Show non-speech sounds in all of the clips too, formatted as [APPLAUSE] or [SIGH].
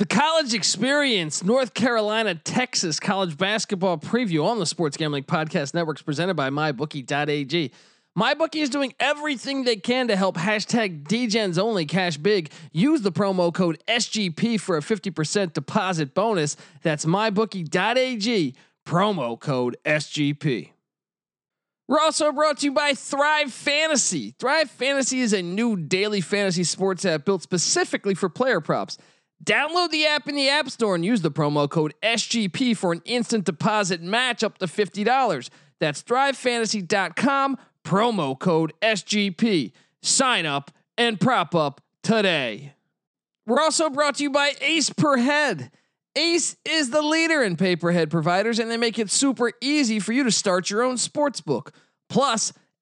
The college experience, North Carolina, Texas college basketball preview on the Sports Gambling Podcast Networks presented by MyBookie.ag. MyBookie is doing everything they can to help hashtag DGens only cash big. Use the promo code SGP for a 50% deposit bonus. That's MyBookie.ag, promo code SGP. We're also brought to you by Thrive Fantasy. Thrive Fantasy is a new daily fantasy sports app built specifically for player props. Download the app in the App Store and use the promo code SGP for an instant deposit match up to $50. That's thrivefantasy.com, promo code SGP. Sign up and prop up today. We're also brought to you by Ace Per Head. Ace is the leader in pay-per-head providers, and they make it super easy for you to start your own sports book. Plus,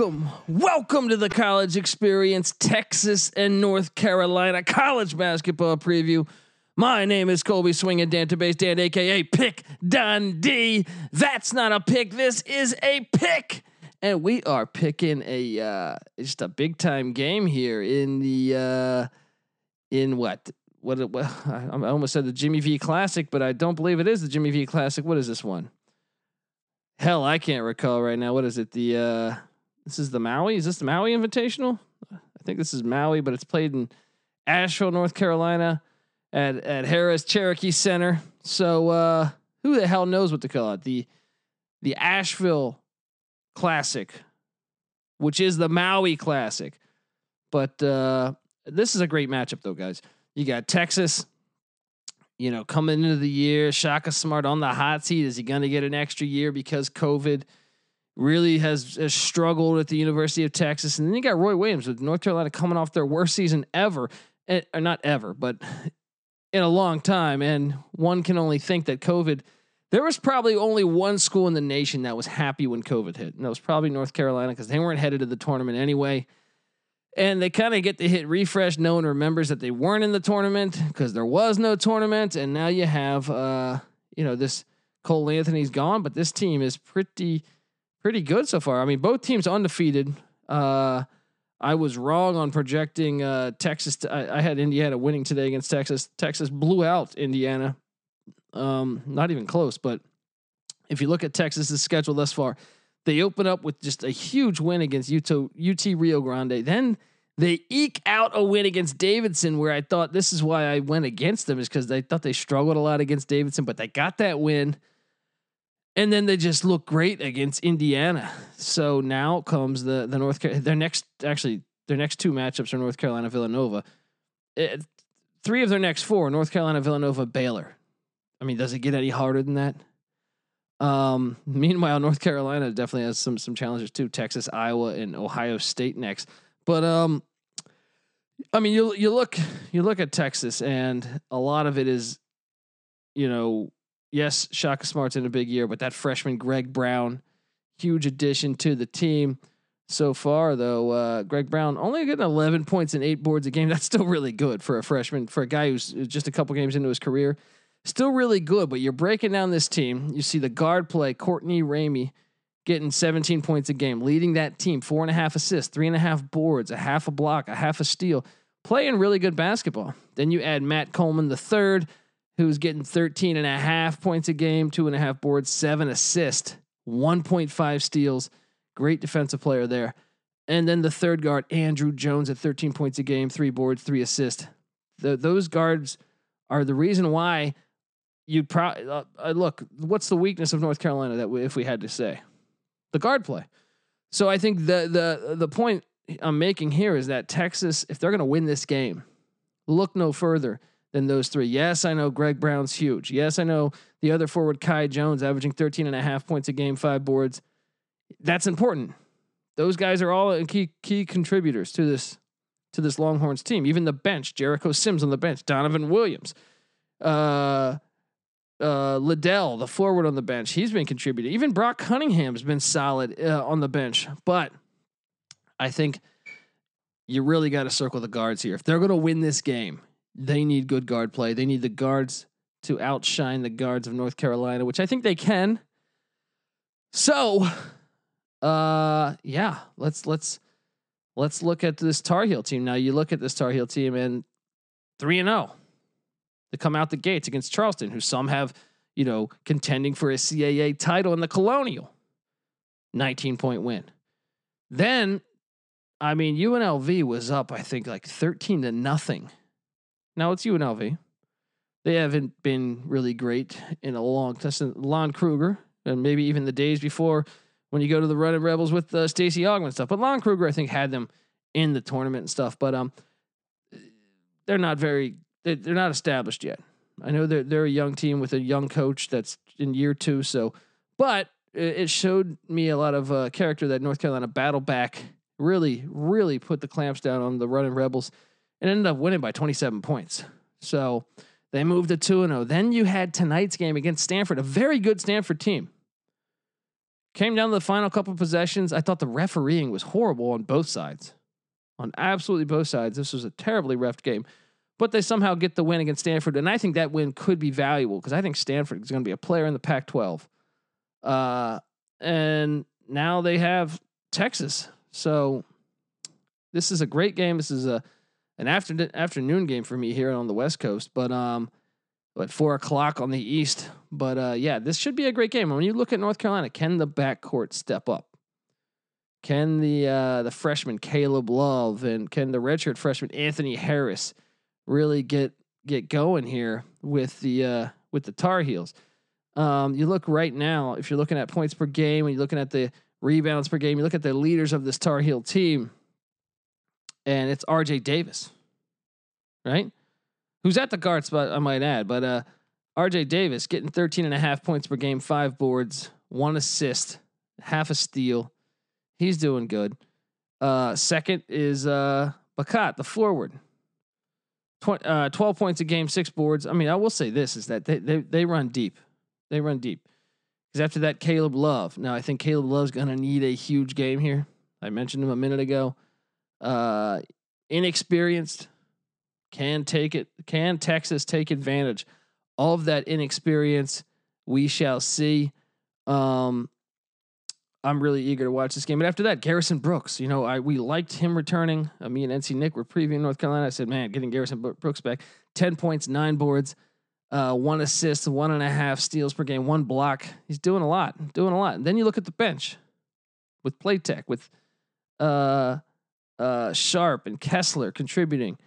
Welcome, welcome to the college experience, Texas and North Carolina college basketball preview. My name is Colby Swing and Dantabase Dan, aka Pick Dundee. That's not a pick. This is a pick, and we are picking a uh, just a big time game here in the uh, in what what what I [LAUGHS] I almost said the Jimmy V Classic, but I don't believe it is the Jimmy V Classic. What is this one? Hell, I can't recall right now. What is it? The uh this is the Maui. Is this the Maui Invitational? I think this is Maui, but it's played in Asheville, North Carolina, at at Harrah's Cherokee Center. So uh who the hell knows what to call it? The the Asheville Classic, which is the Maui Classic. But uh this is a great matchup though, guys. You got Texas, you know, coming into the year, Shaka Smart on the hot seat. Is he going to get an extra year because COVID really has, has struggled at the University of Texas? And then you got Roy Williams with North Carolina coming off their worst season ever, eh, or not ever, but in a long time. And one can only think that COVID. There was probably only one school in the nation that was happy when COVID hit, and that was probably North Carolina because they weren't headed to the tournament anyway. And they kind of get to hit refresh. No one remembers that they weren't in the tournament because there was no tournament. And now you have, uh, you know, this Cole Anthony's gone, but this team is pretty, pretty good so far. I mean, both teams undefeated. Uh, I was wrong on projecting uh, Texas. To, I, I had Indiana winning today against Texas. Texas blew out Indiana. Um, not even close. But if you look at Texas's schedule thus far, they open up with just a huge win against UT, UT Rio Grande. Then they eke out a win against Davidson, where I thought this is why I went against them, is because I thought they struggled a lot against Davidson, but they got that win. And then they just look great against Indiana. So now comes the the North Car- their next actually their next two matchups are North Carolina Villanova. It, three of their next four North Carolina Villanova Baylor. I mean, does it get any harder than that? Um, [LAUGHS] meanwhile, North Carolina definitely has some some challenges too. Texas, Iowa, and Ohio State next. But um, I mean, you you look you look at Texas, and a lot of it is, you know, yes, Shaka Smart's in a big year, but that freshman Greg Brown, huge addition to the team. So far, though, uh, Greg Brown only getting 11 points and eight boards a game. [LAUGHS] That's still really good for a freshman, for a guy who's just a couple games into his career still really good, but you're breaking down this team. You see the guard play, Courtney Ramey getting 17 points a game, leading that team, four and a half assists, three and a half boards, a half a block, a half a steal, playing really good basketball. Then you add Matt Coleman the third, who's getting 13 and a half points a game, two and a half boards, seven assists, 1.5 steals. Great defensive player there. And then the third guard, Andrew Jones at 13 points a game, three boards, three assists. The, those guards are the reason why you'd probably uh, uh, look. What's the weakness of North Carolina that we, if we had to say, the guard play. So I think the the the point I'm making here is that Texas, if they're going to win this game, look no further than those three. Yes, I know Greg Brown's huge. Yes, I know the other forward Kai Jones averaging 13 and a half points a game, five boards. That's important. those guys are all key key contributors to this to this Longhorns team. Even the bench, Jericho Sims on the bench, Donovan Williams, uh, uh, Liddell, the forward on the bench, he's been contributing. Even Brock Cunningham's been solid uh, on the bench. But I think you really got to circle the guards here. If they're going to win this game, they need good guard play. They need the guards to outshine the guards of North Carolina, which I think they can. So, uh, yeah, let's let's let's look at this Tar Heel team. Now you look at this Tar Heel team and three and zero. Oh. They come out the gates against Charleston, who some have, you know, contending for a CAA title in the Colonial. 19 point win. Then, I mean, UNLV was up, I think, like 13 to nothing. Now it's UNLV. They haven't been really great in a long time. Lon Kruger, and maybe even the days before when you go to the Running Rebels with uh, Stacey Augmon stuff. But Lon Kruger, I think, had them in the tournament and stuff. But um, they're not very. They're, they're not established yet. I know they're they're a young team with a young coach that's in year two. So, but it showed me a lot of uh, character that North Carolina battle back. Really, really put the clamps down on the Running Rebels, and ended up winning by 27 points. So they moved to 2 0. Then you had tonight's game against Stanford, a very good Stanford team. Came down to the final couple possessions. I thought the refereeing was horrible on both sides. On absolutely both sides. This was a terribly ref game. But they somehow get the win against Stanford. And I think that win could be valuable because I think Stanford is going to be a player in the Pac 12. Uh, and now they have Texas. So this is a great game. This is a an after, afternoon game for me here on the West Coast, but um, at four o'clock on the East. But uh, yeah, this should be a great game. When you look at North Carolina, can the backcourt step up? Can the uh, the freshman Caleb Love and can the redshirt freshman Anthony Harris really get get going here with the uh, with the Tar Heels? Um, you look right now, if you're looking at points per game and you're looking at the rebounds per game, you look at the leaders of this Tar Heel team and it's RJ Davis, right? Who's at the guard spot, I might add. But uh, RJ Davis getting 13 and a half points per game, five boards, one assist, half a steal. He's doing good. Uh, second is uh, Bacot, the forward. Uh, 12 points a game, six boards. I mean, I will say this is that they, they, they run deep. They run deep. Because after that, Caleb Love. Now, I think Caleb Love's going to need a huge game here. I mentioned him a minute ago uh, inexperienced. Can take it? Can Texas take advantage of that inexperience? We shall see. Um, I'm really eager to watch this game. But after that, Garrison Brooks, you know, I we liked him returning. Uh, me and NC Nick were previewing North Carolina. I said, man, getting Garrison Brooks back, ten points, nine boards, uh, one assist, one and a half steals per game, one block. He's doing a lot, doing a lot. And then you look at the bench with Platek, with uh, uh, Sharpe and Kessler contributing,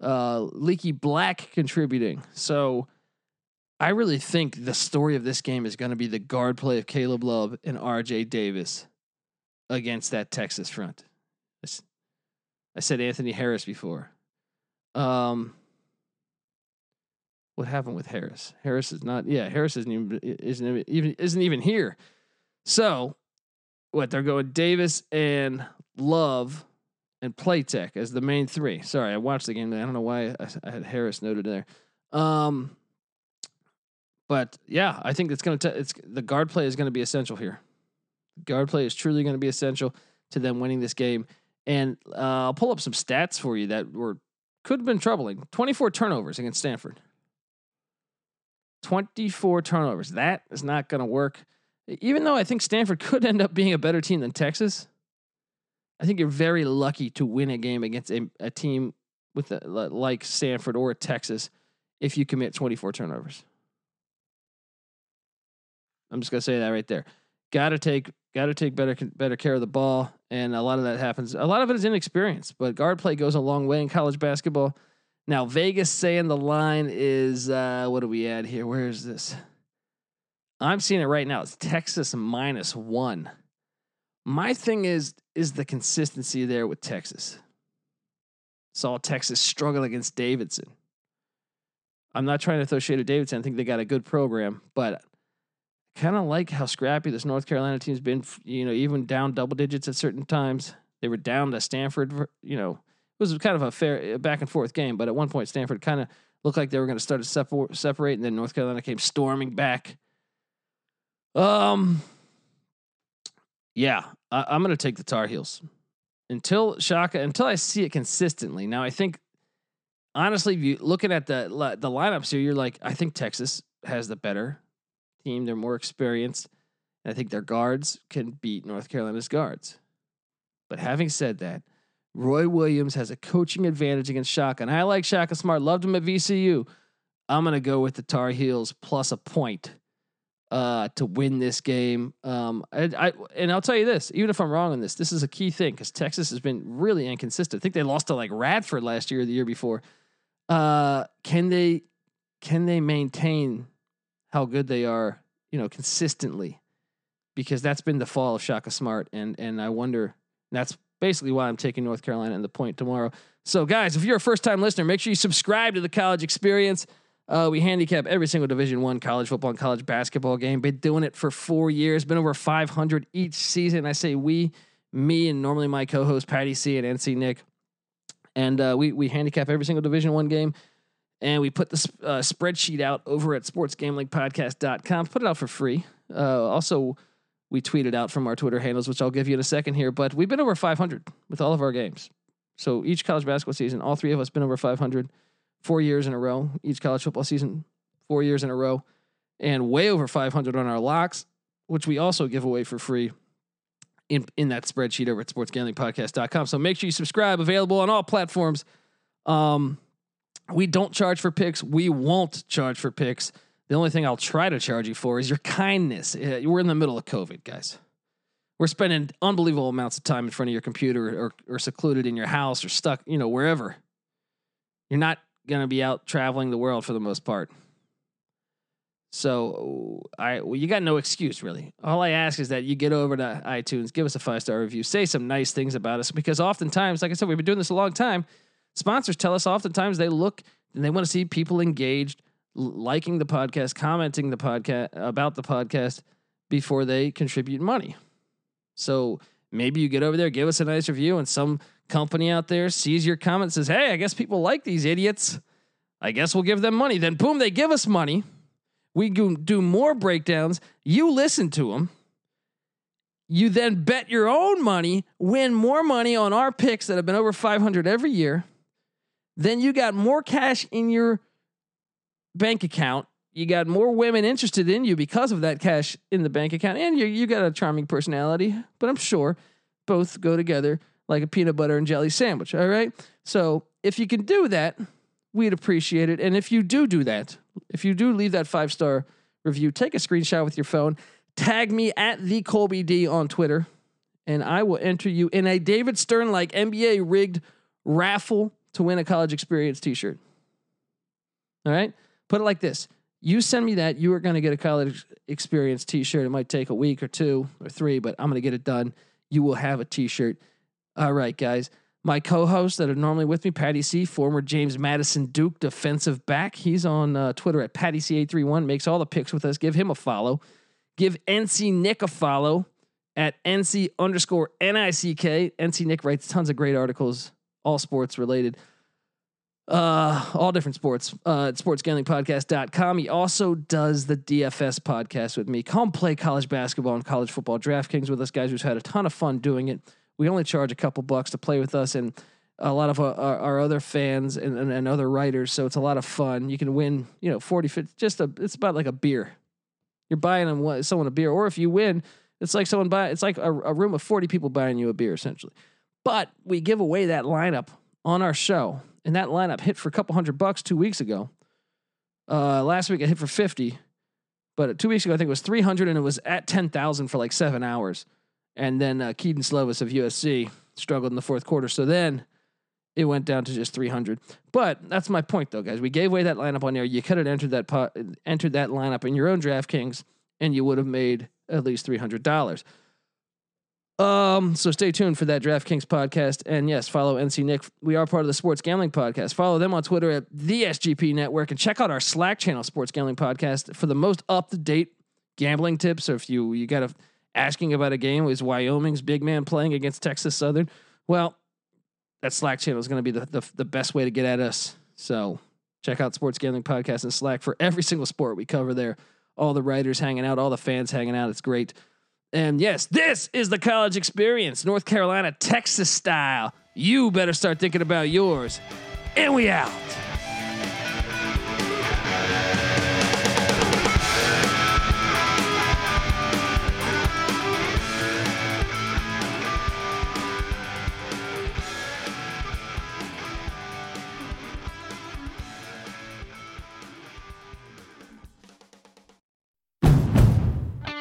uh, Leaky Black contributing. So I really think the story of this game is going to be the guard play of Caleb Love and RJ Davis against that Texas front. I said Anthony Harris before. Um, what happened with Harris? Harris is not. Yeah, Harris isn't even isn't even isn't even here. So, what they're going Davis and Love and Platek as the main three. Sorry, I watched the game. I don't know why I, I had Harris noted there. Um, but yeah, I think it's going to. It's the guard play is going to be essential here. Guard play is truly going to be essential to them winning this game. And uh, I'll pull up some stats for you that were could have been troubling. Twenty four turnovers against Stanford. Twenty four turnovers. That is not going to work. Even though I think Stanford [LAUGHS] could end up being a better team than Texas, I think you're very lucky to win a game against a, a team with a, like Stanford or Texas if you commit 24 turnovers. I'm just gonna say that right there. Got to take got to take better better care of the ball, and a lot of that happens. A lot of it is inexperience, but guard play goes a long way in college basketball. Now Vegas saying the line is uh, what do we add here? Where is this? I'm seeing it right now. It's Texas minus one. My thing is is the consistency there with Texas. Saw Texas struggle against Davidson. I'm not trying to throw shade at Davidson. I think they got a good program, but kind of like how scrappy this North Carolina team's been. You know, even down double digits at certain times. They were down to Stanford. You know, it was kind of a fair back and forth game, but at one point Stanford kind of looked like they were going to start to separ- separate, and then North Carolina came storming back. Um, yeah, I, I'm going to take the Tar Heels until Shaka until I see it consistently. Now I think honestly, you looking at the the lineups here, you're like, I think Texas has the better team. They're more experienced. I think their guards can beat North Carolina's guards. But having said that, Roy Williams has a coaching advantage against Shaka. And I like Shaka Smart, loved him at VCU. I'm going to go with the Tar Heels plus a point uh, to win this game. Um, I, I, and I'll tell you this, even if I'm wrong on this, this is a key thing because Texas has been really inconsistent. I think they lost to like Radford last year or the year before. Uh, can they can they maintain how good they are, you know, consistently? Because that's been the fall of Shaka Smart, and and I wonder. that's basically why I'm taking North Carolina and the point tomorrow. So, guys, if you're a first time listener, make sure you subscribe to the College Experience. Uh, we handicap every single Division One college football and college basketball game. Been doing it for four years. Been over 500 each season. I say we, me, and normally my co-host Patty C and NC Nick, and uh, we we handicap every single Division One game. And we put the uh, spreadsheet out over at sportsgamblingpodcast.com. Put it out for free. Uh, also, we tweeted it out from our Twitter handles, which I'll give you in a second here. But we've been over 500 with all of our games. So each college basketball season, all three of us been over 500 four years in a row. Each college football season, four years in a row, and way over 500 on our locks, which we also give away for free in in that spreadsheet over at sportsgamblingpodcast.com. So make sure you subscribe. Available on all platforms. Um, we don't charge for picks. We won't charge for picks. The only thing I'll try to charge you for is your kindness. We're in the middle of COVID, guys. We're spending unbelievable amounts of time in front of your computer or, or secluded in your house or stuck, you know, wherever. You're not going to be out traveling the world for the most part. So I well, you got no excuse really. All I ask is that you get over to iTunes, give us a five star review, say some nice things about us because oftentimes, like I said, we've been doing this a long time. Sponsors tell us oftentimes they look and they want to see people engaged, liking the podcast, commenting the podcast about the podcast before they contribute money. So maybe you get over there, give us a nice review, and some company out there sees your comment, says, Hey, I guess people like these idiots. I guess we'll give them money. Then, boom, they give us money. We do more breakdowns. You listen to them. You then bet your own money, win more money on our picks that have been over 500 every year. Then you got more cash in your bank account. You got more women interested in you because of that cash in the bank account. And you, you got a charming personality, but I'm sure both go together like a peanut butter and jelly sandwich. All right. So if you can do that, we'd appreciate it. And if you do do that, if you do leave that five star review, take a screenshot with your phone, tag me at the Colby D on Twitter, and I will enter you in a David Stern like NBA rigged raffle to win a college experience t shirt. All right. Put it like this. You send me that, you are going to get a college experience t shirt. It might take a week or two or three, but I'm going to get it done. You will have a t shirt. All right, guys. My co-hosts that are normally with me, Patty C, former James Madison Duke defensive back. He's on uh, Twitter at Patty C831. Makes all the picks with us. Give him a follow. Give NC Nick a follow at NC underscore NICK. NC Nick writes tons of great articles, all sports related. Uh, all different sports uh, at sportsgamblingpodcast.com. He also does the DFS podcast with me. Come play college basketball and college football DraftKings with us, guys, who's had a ton of fun doing it. We only charge a couple bucks to play with us and a lot of our, our other fans and, and, and, other writers. So it's a lot of fun. You can win, you know, 40, 50, just a, it's about like a beer. You're buying them, someone a beer. Or if you win, it's like someone buy, it's like a, a room of 40 people buying you a beer essentially. But we give away that lineup on our show. And that lineup hit for a couple hundred bucks two weeks ago. Uh, last week it hit for 50. But two weeks ago, I think it was 300 and it was at 10,000 for like seven hours. And then uh, Kedon Slovis of USC struggled in the fourth quarter. So then it went down to just 300. But that's my point, though, guys. We gave away that lineup on there. You could have entered that pot, entered that lineup in your own DraftKings, and you would have made at least three hundred dollars. Um, so stay tuned for that DraftKings podcast, and yes, follow NC Nick. We are part of the Sports Gambling Podcast. Follow them on Twitter at the SGP Network, and check out our Slack channel, Sports Gambling Podcast, for the most up to date gambling tips or if you you got a asking about a game is Wyoming's big man playing against Texas Southern, well, that Slack channel is going to be the, the the best way to get at us. So check out Sports Gambling Podcast and Slack for every single sport we cover there. All the writers hanging out, all the fans hanging out. It's great. And yes, this is the college experience, North Carolina, Texas style. You better start thinking about yours. And we out.